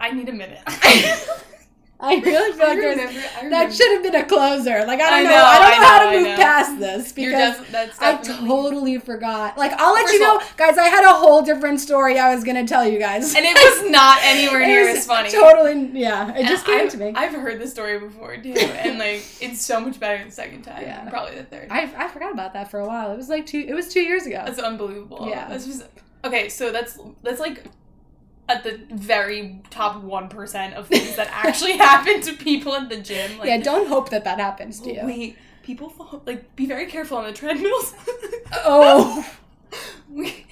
I need a minute. I really feel like remember, I that should have been a closer. Like I don't I know, know, I don't I know, how to move know. past this because def- that's I totally forgot. Like I'll let First you know, all- guys. I had a whole different story I was gonna tell you guys, and it was not anywhere near as funny. Totally, yeah. It And just came I've, to me. I've heard the story before too, and like it's so much better the second time. Yeah. Probably the third. I, I forgot about that for a while. It was like two. It was two years ago. That's unbelievable. Yeah. That's just okay. So that's that's like at the very top one percent of things that actually happen to people in the gym. Like, yeah, don't hope that that happens to you. wait, people fall, like be very careful on the treadmills. Oh. We-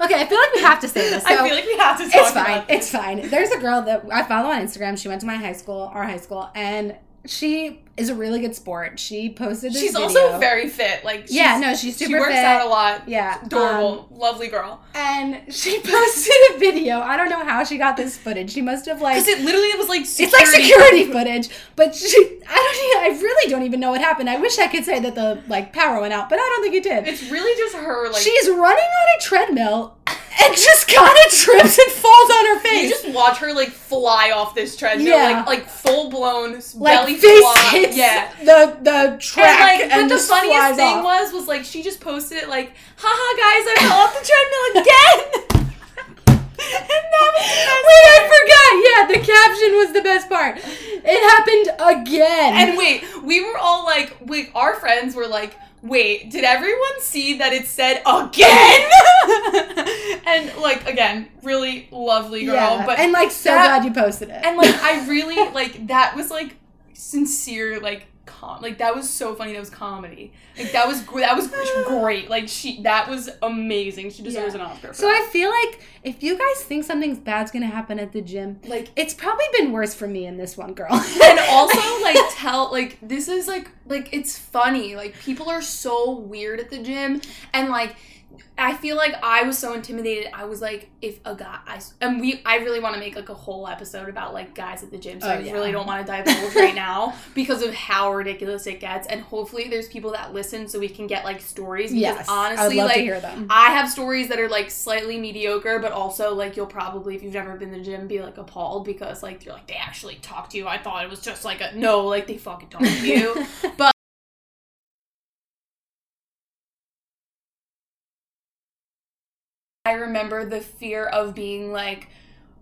Okay, I feel like we have to say this. So I feel like we have to it's fine. It's fine. There's a girl that I follow on Instagram. She went to my high school, our high school, and she is a really good sport. She posted this She's video. also very fit. Like she's, yeah, no, she's super she works fit. out a lot. yeah, Adorable, um, lovely girl. and she posted a video. I don't know how she got this footage. She must have like Because it literally was like It's like security footage, but she, I don't, I really don't even know what happened. I wish I could say that the like power went out, but I don't think it did. It's really just her. Like She's running on a treadmill and just kind of trips and falls on her face. you just watch her like fly off this treadmill, Yeah. like like full blown like belly flop. Yeah. the the track And and, like, but the funniest thing off. was, was like she just posted it like, haha guys, I fell off the treadmill again. and that was the best Wait, I forgot. Yeah, the caption was the best part. It happened again. And wait, we were all like, wait, our friends were like, wait, did everyone see that it said again? and like again, really lovely girl, yeah, but and like so that- glad you posted it. and like I really like that was like sincere like com like that was so funny that was comedy like that was gr- that was great like she that was amazing she deserves Yeah. an Oscar for so that. I feel like if you guys think something's bad's gonna happen at the gym, like it's probably been worse for me and this one girl. and also like tell like this is like like it's funny like people are so weird at the gym and like I feel like I was so intimidated. I was like, if a guy, I, and we, I really want to make like a whole episode about like guys at the gym. So Oh, I yeah. really don't want to divulge right now because of how ridiculous it gets. And hopefully, there's people that listen so we can get like stories. Because yes, honestly, I like hear them. I have stories that are like slightly mediocre, but also like you'll probably, if you've never been to the gym, be like appalled because like you're like they actually talk to you. I thought it was just like a no, like they fucking talk to you. I remember the fear of being like.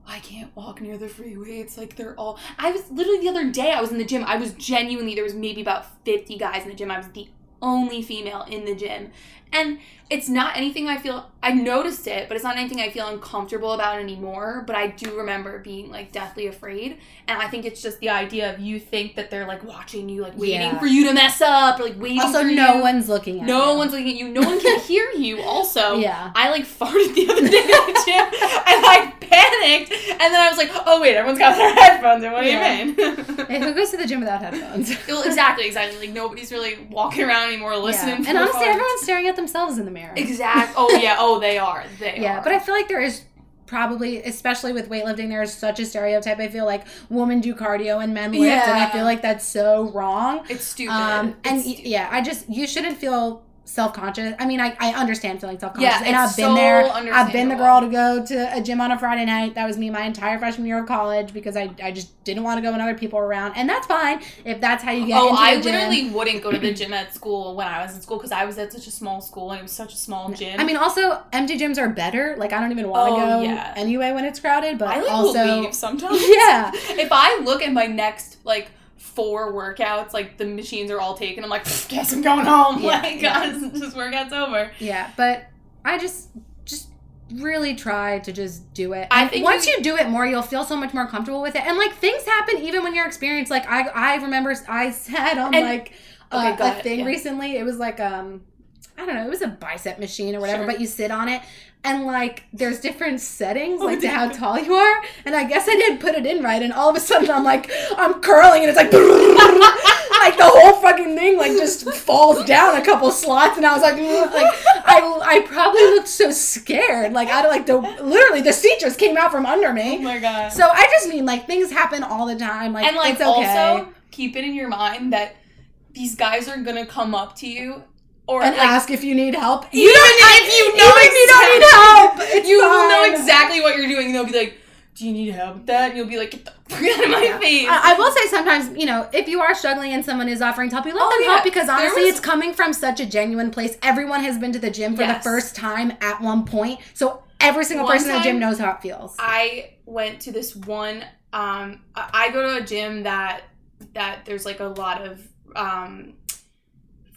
I can't walk near the freeway. It's like they're all. I was literally the other day. I was in the gym. I was genuinely there was maybe about fifty guys in the gym. I was the only female in the gym. And it's not anything I feel I noticed it, but it's not anything I feel uncomfortable about anymore. But I do remember being like deathly afraid. And I think it's just the idea of you think that they're like watching you, like waiting Yeah. for you to mess up, or like waiting Also, no you. one's looking at no you. one's looking at you. No one can hear you also. Yeah. I like farted the other day at the gym and I panicked and then I was like, oh wait, everyone's got their headphones And What do you mean? Hey, who goes to the gym without headphones? well, exactly, exactly. Like nobody's really walking around anymore listening Yeah. And the honestly, farts. everyone's staring at themselves in the mirror. Exactly. Oh yeah. Oh, they are. They Yeah, are. but I feel like there is probably, especially with weightlifting, there is such a stereotype. I feel like women do cardio and men lift, and I feel like that's so wrong. it's stupid. Um, and It's y- stupid. yeah, I just you shouldn't feel self conscious. I mean, I, I understand feeling self conscious, Yeah, and I've been so there. I've been the girl to go to a gym on a Friday night. That was me my entire freshman year of college because I, I just didn't want to go when other people were around, and that's fine if that's how you get Oh, I literally wouldn't go to the gym at school when I was in school because I was at such a small school and it was such a small gym. I mean, also empty gyms are better. Like I don't even want to Oh, go yeah. anyway when it's crowded. But I like also, sometimes. yeah, if I look at my next like four workouts, like the machines are all taken, I'm like, guess I'm going home. Yeah, like, yeah. guys, this workout's over. yeah. But I just just really try to just do it. I And think once you- you do it more, you'll feel so much more comfortable with it. And like things happen even when you're experienced. Like I I remember I said on And- like Okay, uh, a thing yeah. recently. It was like um I don't know. It was a bicep machine or whatever, Sure. but you sit on it. And like, there's different settings, Oh, like to how tall you are. And I guess I didn't put it in right. And all of a sudden, I'm like, I'm curling, and it's like, like the whole fucking thing like just falls down a couple slots. And I was like, like I, I probably looked so scared. Like I like the literally the seat just came out from under me. Oh my god. So I just mean like things happen all the time. Like and like okay. also keep it in your mind that these guys are gonna come up to you or and like ask if you need help. even if you know even if you don't need help, it's you will know exactly what you're doing. They'll be like, "Do you need help with that?" And you'll be like, "Get the fuck out of my Yeah. face." I, I will say sometimes, you know, if you are struggling and someone is offering to help you, let Oh, them yeah. help because honestly, was- it's coming from such a genuine place. Everyone has been to the gym for the first time at one point, so every single One person in the gym knows how it feels. I went to this one. Um, I I go to a gym that that there's like a lot of um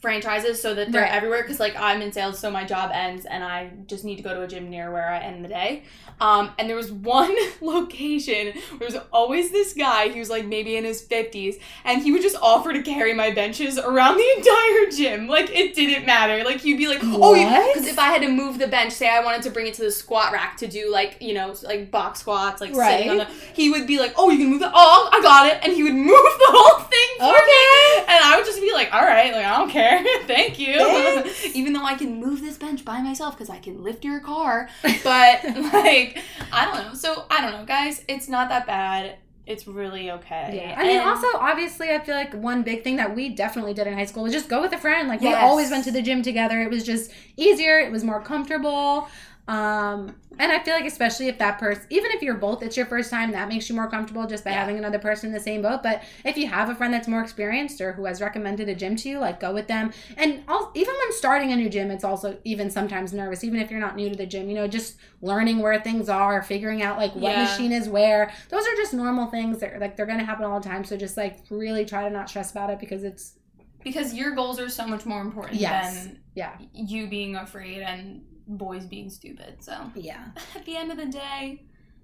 franchises, so that they're Right. everywhere. Because like I'm in sales, so my job ends, and I just need to go to a gym near where I end the day. Um, and there was one location where there was always this guy. He was like maybe in his fifties, and he would just offer to carry my benches around the entire gym. Like it didn't matter. Like he'd be like, oh, because if I had to move the bench, say I wanted to bring it to the squat rack to do like you know like box squats, like sitting on the, he would be like, oh, you can move that. Oh, I got it, and he would move the whole thing for me, and I would just be like, all right, like I don't care, thank you. Thanks. Even though I can move this bench by myself because I can lift your car, but like I don't know. So I don't know, guys. It's not that bad. It's really okay. Yeah. I mean, And- also, obviously, I feel like one big thing that we definitely did in high school was just go with a friend. Like, we always went to the gym together. It was just easier, it was more comfortable. Um, and I feel like, especially if that person, even if you're both, it's your first time, that makes you more comfortable just by Yeah. having another person in the same boat. But if you have a friend that's more experienced or who has recommended a gym to you, like, go with them. And also, even when starting a new gym, it's also even sometimes nervous, even if you're not new to the gym, you know, just learning where things are, figuring out like what Yeah. machine is where. Those are just normal things that are like they're gonna happen all the time. So just like really try to not stress about it because it's because your goals are so much more important Yes. than yeah you being afraid and boys being stupid. So yeah at the end of the day,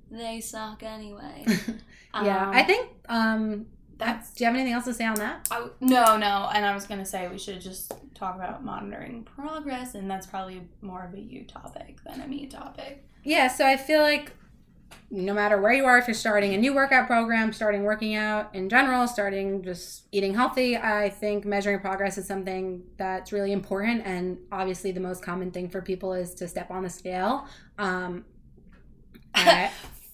they suck anyway. yeah. Um, I think um that's do you have anything else to say on that? I, no, no. And I was gonna say we should just talk about monitoring progress, and that's probably more of a you topic than a me topic. Yeah, so I feel like no matter where you are, if you're starting a new workout program, starting working out in general, starting just eating healthy, I think measuring progress is something that's really important. And obviously, the most common thing for people is to step on the scale. Um, I-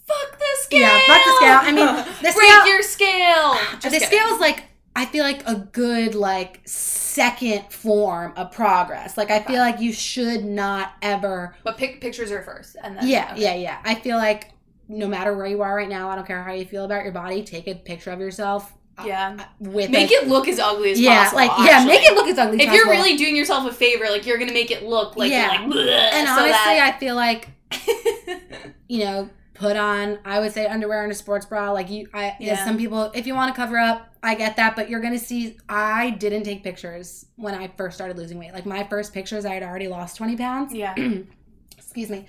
Fuck the scale. Yeah, fuck the scale. I mean, the break scale- your scale. Just the kidding. scale is like I feel like a good like second form of progress. Like I feel like you should not ever but pic- pictures are first, and then Yeah, okay. yeah, yeah. I feel like no matter where you are right now, I don't care how you feel about your body, take a picture of yourself uh, yeah. Uh, with Make a, it look as ugly as possible. yeah, possible. like yeah, make it look as ugly as If you're really doing yourself a favor, like you're gonna make it look like Yeah. like. And so honestly, that- I feel like you know put on i would say underwear and a sports bra like you i yeah. Yeah. some people if you want to cover up i get that but you're gonna see i didn't take pictures when i first started losing weight like my first pictures i had already lost 20 pounds Yeah. excuse me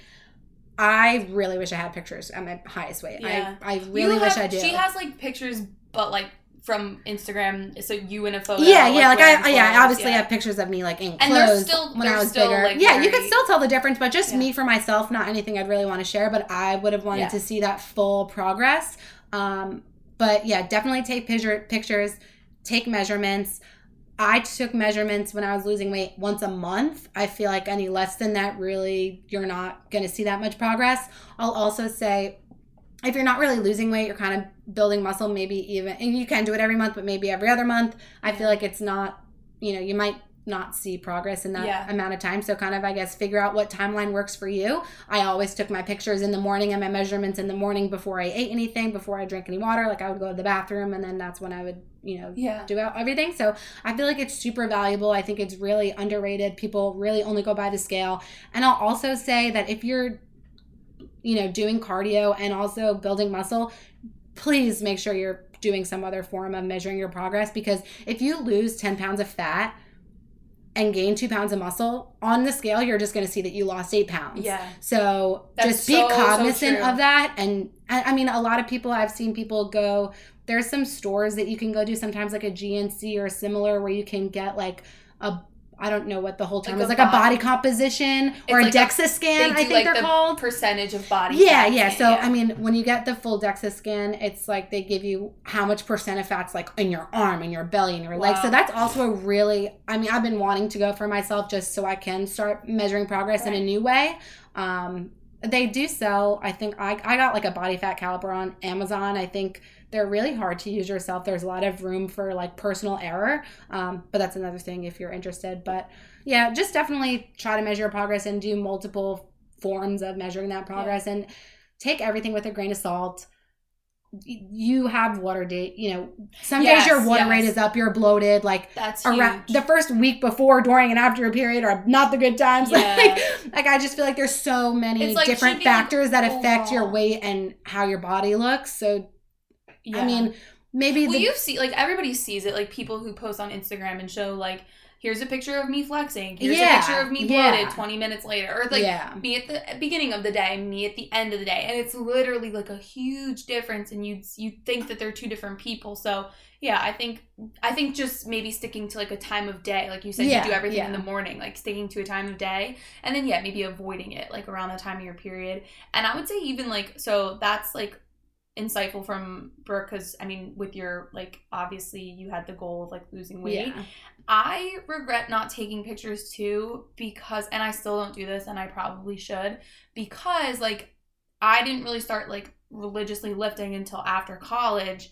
i really wish i had pictures at my highest weight Yeah. i, I really You wish i did She has like pictures, but like from Instagram. So you in a photo. yeah, yeah, like I, yeah, I obviously yeah. have pictures of me like in And they're clothes still- when I they're was still, bigger. like, yeah, you could still tell the difference, but just Yeah. me for myself, not anything I'd really want to share. But I would have wanted Yeah. to see that full progress. Um, but yeah, definitely take picture pictures, take measurements. I took measurements when I was losing weight once a month. I feel like any less than that, really, you're not going to see that much progress. I'll also say if you're not really losing weight, you're kind of building muscle, maybe even, and you can do it every month, but maybe every other month. I feel like it's not, you know, you might not see progress in that Yeah. amount of time. So, kind of, I guess, figure out what timeline works for you. I always took my pictures in the morning and my measurements in the morning before I ate anything, before I drank any water. Like, I would go to the bathroom and then that's when I would, you know, Yeah. do out everything. So I feel like it's super valuable. I think it's really underrated. People really only go by the scale. And I'll also say that if you're, you know, doing cardio and also building muscle, please make sure you're doing some other form of measuring your progress because if you lose 10 pounds of fat and gain two pounds of muscle on the scale, you're just going to see that you lost eight pounds. Yeah. So That's just be so, so cognizant true. of that. And I, I mean, a lot of people, I've seen people go, there's some stores that you can go to, sometimes like a GNC or similar, where you can get like a, I don't know what the whole term Like is, like a body composition or a DEXA They scan, do I think like they're the called. percentage of body. Yeah, fat yeah. So I mean, when you get the full DEXA scan, it's like they give you how much percent of fat's like in your arm, in your belly, in your legs. So that's also a really. I mean, I've been wanting to go for myself just so I can start measuring progress in a new way. Um, they do sell. I think I I got like a body fat caliper on Amazon. I think they're really hard to use yourself. There's a lot of room for like personal error. Um, but that's another thing if you're interested. But yeah, just definitely try to measure your progress and do multiple forms of measuring that progress and take everything with a grain of salt. You have water date, you know, some days your water yes. rate is up, you're bloated, like That's around huge. the first week before, during, and after a period are not the good times. Yeah. like, like I just feel like there's so many like different keeping, like, factors that affect your weight and how your body looks. So Yeah. I mean, maybe well, the you see, like everybody sees it. Like people who post on Instagram and show like, here's a picture of me flexing. Here's Yeah, a picture of me yeah. bloated 20 minutes later, or like yeah, me at the beginning of the day, me at the end of the day, and it's literally like a huge difference. And you you think that they're two different people. So yeah, I think I think just maybe sticking to like a time of day, like you said, Yeah, you do everything in the morning, like sticking to a time of day, and then yeah, maybe avoiding it like around the time of your period. And I would say even like so that's like insightful from Brooke because I mean with your like obviously you had the goal of like losing weight. yeah, I regret not taking pictures too because and I still don't do this and I probably should because like I didn't really start like religiously lifting until after college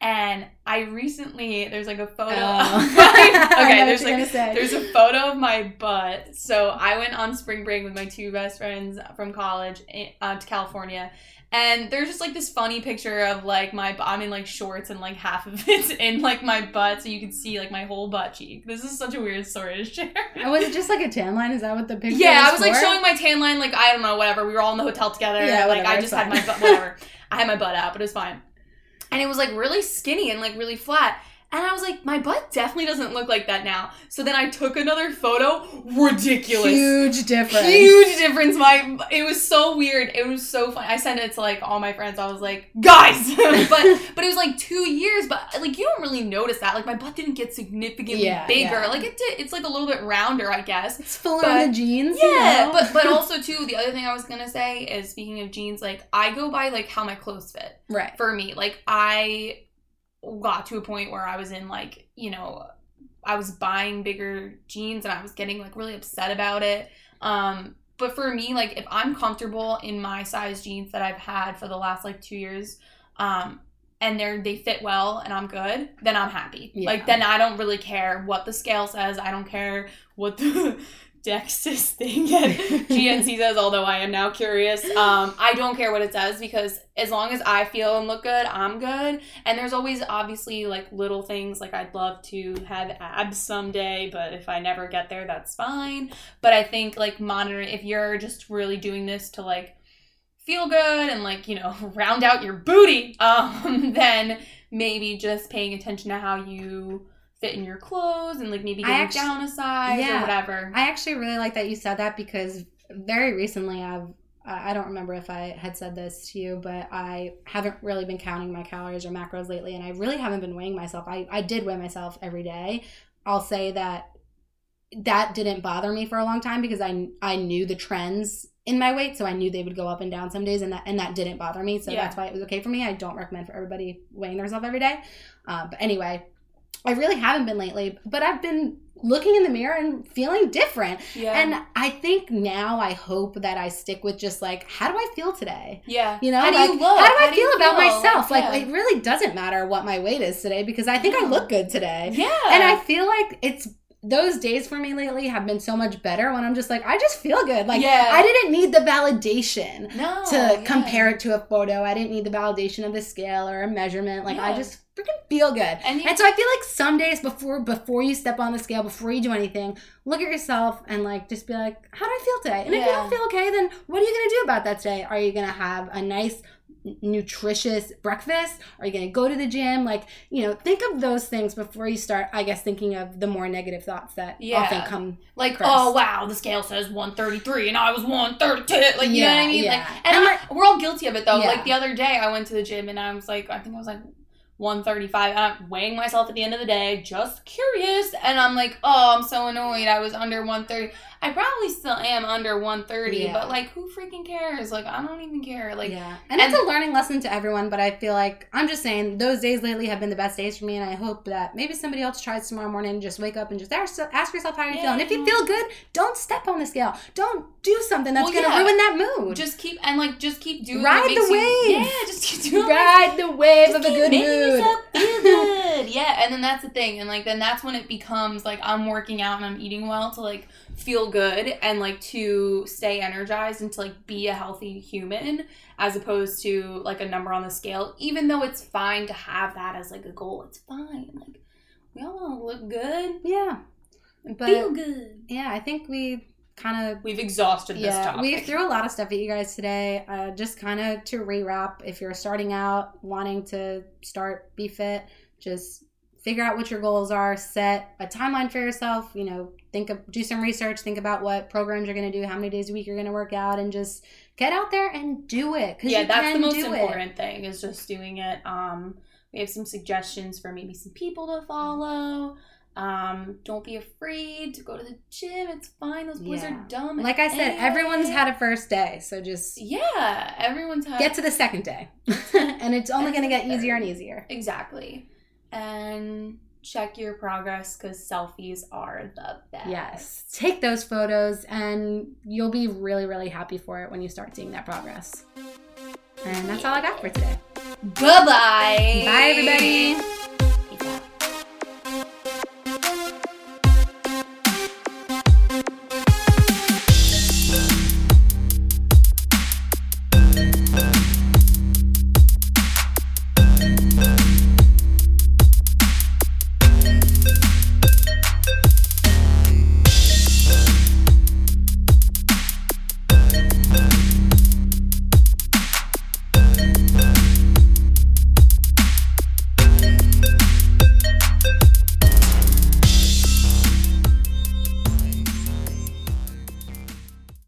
and I recently there's like a photo Oh. my, okay there's like there's a photo of my butt so I went on spring break with my two best friends from college eh, uh, to California and there's just like this funny picture of like my I'm in like shorts and like half of it's in like my butt, so you can see like my whole butt cheek. This is such a weird story to share. And was it just like a tan line? Is that what the picture? yeah, is I was like showing my tan line, like I don't know, whatever. We were all in the hotel together. Yeah, and, like I just had my butt, whatever. I had my butt out, but it was fine. And it was like really skinny and like really flat. And I was like, my butt definitely doesn't look like that now. So then I took another photo. Ridiculous huge difference. huge difference. My it was so weird. It was so fun. I sent it to like all my friends. I was like, guys, but but it was like two years. But like you don't really notice that. Like my butt didn't get significantly Yeah, bigger. yeah. Like it did. It's like a little bit rounder, I guess. It's full But- the jeans. you Yeah, know? but but also too, the other thing I was gonna say is speaking of jeans, like I go by like how my clothes fit right. for me. Like I got to a point where I was in like, you know, I was buying bigger jeans and I was getting like really upset about it. Um but for me like if I'm comfortable in my size jeans that I've had for the last like 2 years um and they're they fit well and I'm good, then I'm happy. Yeah. Like then I don't really care what the scale says. I don't care what the Dexis thing at GNC says, although I am now curious. Um, I don't care what it says because as long as I feel and look good, I'm good. And there's always obviously like little things like I'd love to have abs someday, but if I never get there, that's fine. But I think like monitoring if you're just really doing this to like feel good and like, you know, round out your booty, um, then maybe just paying attention to how you fit in your clothes and like maybe getting actu- down a size Yeah. or whatever. I actually really like that you said that because very recently I've I I don't remember if I had said this to you, but I haven't really been counting my calories or macros lately, and I really haven't been weighing myself. I, I did weigh myself every day. I'll say that that didn't bother me for a long time because I I knew the trends in my weight, so I knew they would go up and down some days, and that and that didn't bother me. So Yeah. that's why it was okay for me. I don't recommend for everybody weighing themselves every day, uh, but anyway, I really haven't been lately. But I've been looking in the mirror and feeling different. yeah. And I think now I hope that I stick with just like, how do I feel today? yeah. You know, How do like, you look? how do I How do you feel about feel? myself? Like, Yeah. it really doesn't matter what my weight is today because I think I look good today. Yeah. And I feel like it's those days for me lately have been so much better when I'm just like, I just feel good. Like, Yeah. I didn't need the validation no, to yeah. compare it to a photo. I didn't need the validation of the scale or a measurement. Like, I just freaking feel good. And you, And so I feel like some days before before you step on the scale, before you do anything, look at yourself and like just be like, how do I feel today? And if you don't feel okay, then what are you gonna do about that today? Are you gonna have a nice nutritious breakfast? Are you gonna go to the gym? Like, you know, think of those things before you start, I guess, thinking of the more negative thoughts that Yeah. often come. like, first. oh wow, the scale says 133 and I was 132. Like, you know what I mean? yeah. Like, and, And, I- we're all guilty of it though. Yeah. Like the other day, I went to the gym and I was like, I think I was like 135 I'm weighing myself at the end of the day, just curious. And I'm like, oh, I'm so annoyed. I was under 130. I probably still am under 130, Yeah. but like, who freaking cares? Like, I don't even care. Like, yeah. And, and- it's a learning lesson to everyone, but I feel like I'm just saying those days lately have been the best days for me, and I hope that maybe somebody else tries tomorrow morning just wake up and just ask, yourself how you Yeah. feel. And if you feel good, don't step on the scale. Don't do something that's Well, going to yeah. ruin that mood. just keep and like just keep doing Ride the you- wave. Yeah, just keep doing ride the wave of a good mood. good. yeah, and then that's the thing, and like then that's when it becomes like I'm working out and I'm eating well to like feel good and like to stay energized and to like be a healthy human as opposed to like a number on the scale. Even though it's fine to have that as like a goal, it's fine. Like we all want to look good Yeah. But- feel good. Yeah, I think we kind of We've exhausted this yeah, topic. we threw a lot of stuff at you guys today. Uh, just kind of to rewrap, if you're starting out wanting to start Be Fit, just figure out what your goals are, set a timeline for yourself. You know, think of do some research, think about what programs you're going to do, how many days a week you're going to work out, and just get out there and do it. Cause yeah, that's the most do it. important thing is just doing it. Um, we have some suggestions for maybe some people to follow. Um, don't be afraid to go to the gym. It's fine. Those boys Yeah. are dumb. Like I said, everyone's had a first day, so just Yeah, everyone's had get to the second day, and it's only going to get easier and easier. exactly, and check your progress because selfies are the best. Yes. Take those photos and you'll be really, really happy for it when you start seeing that progress. And that's all I got for today. Bye bye. Bye, everybody.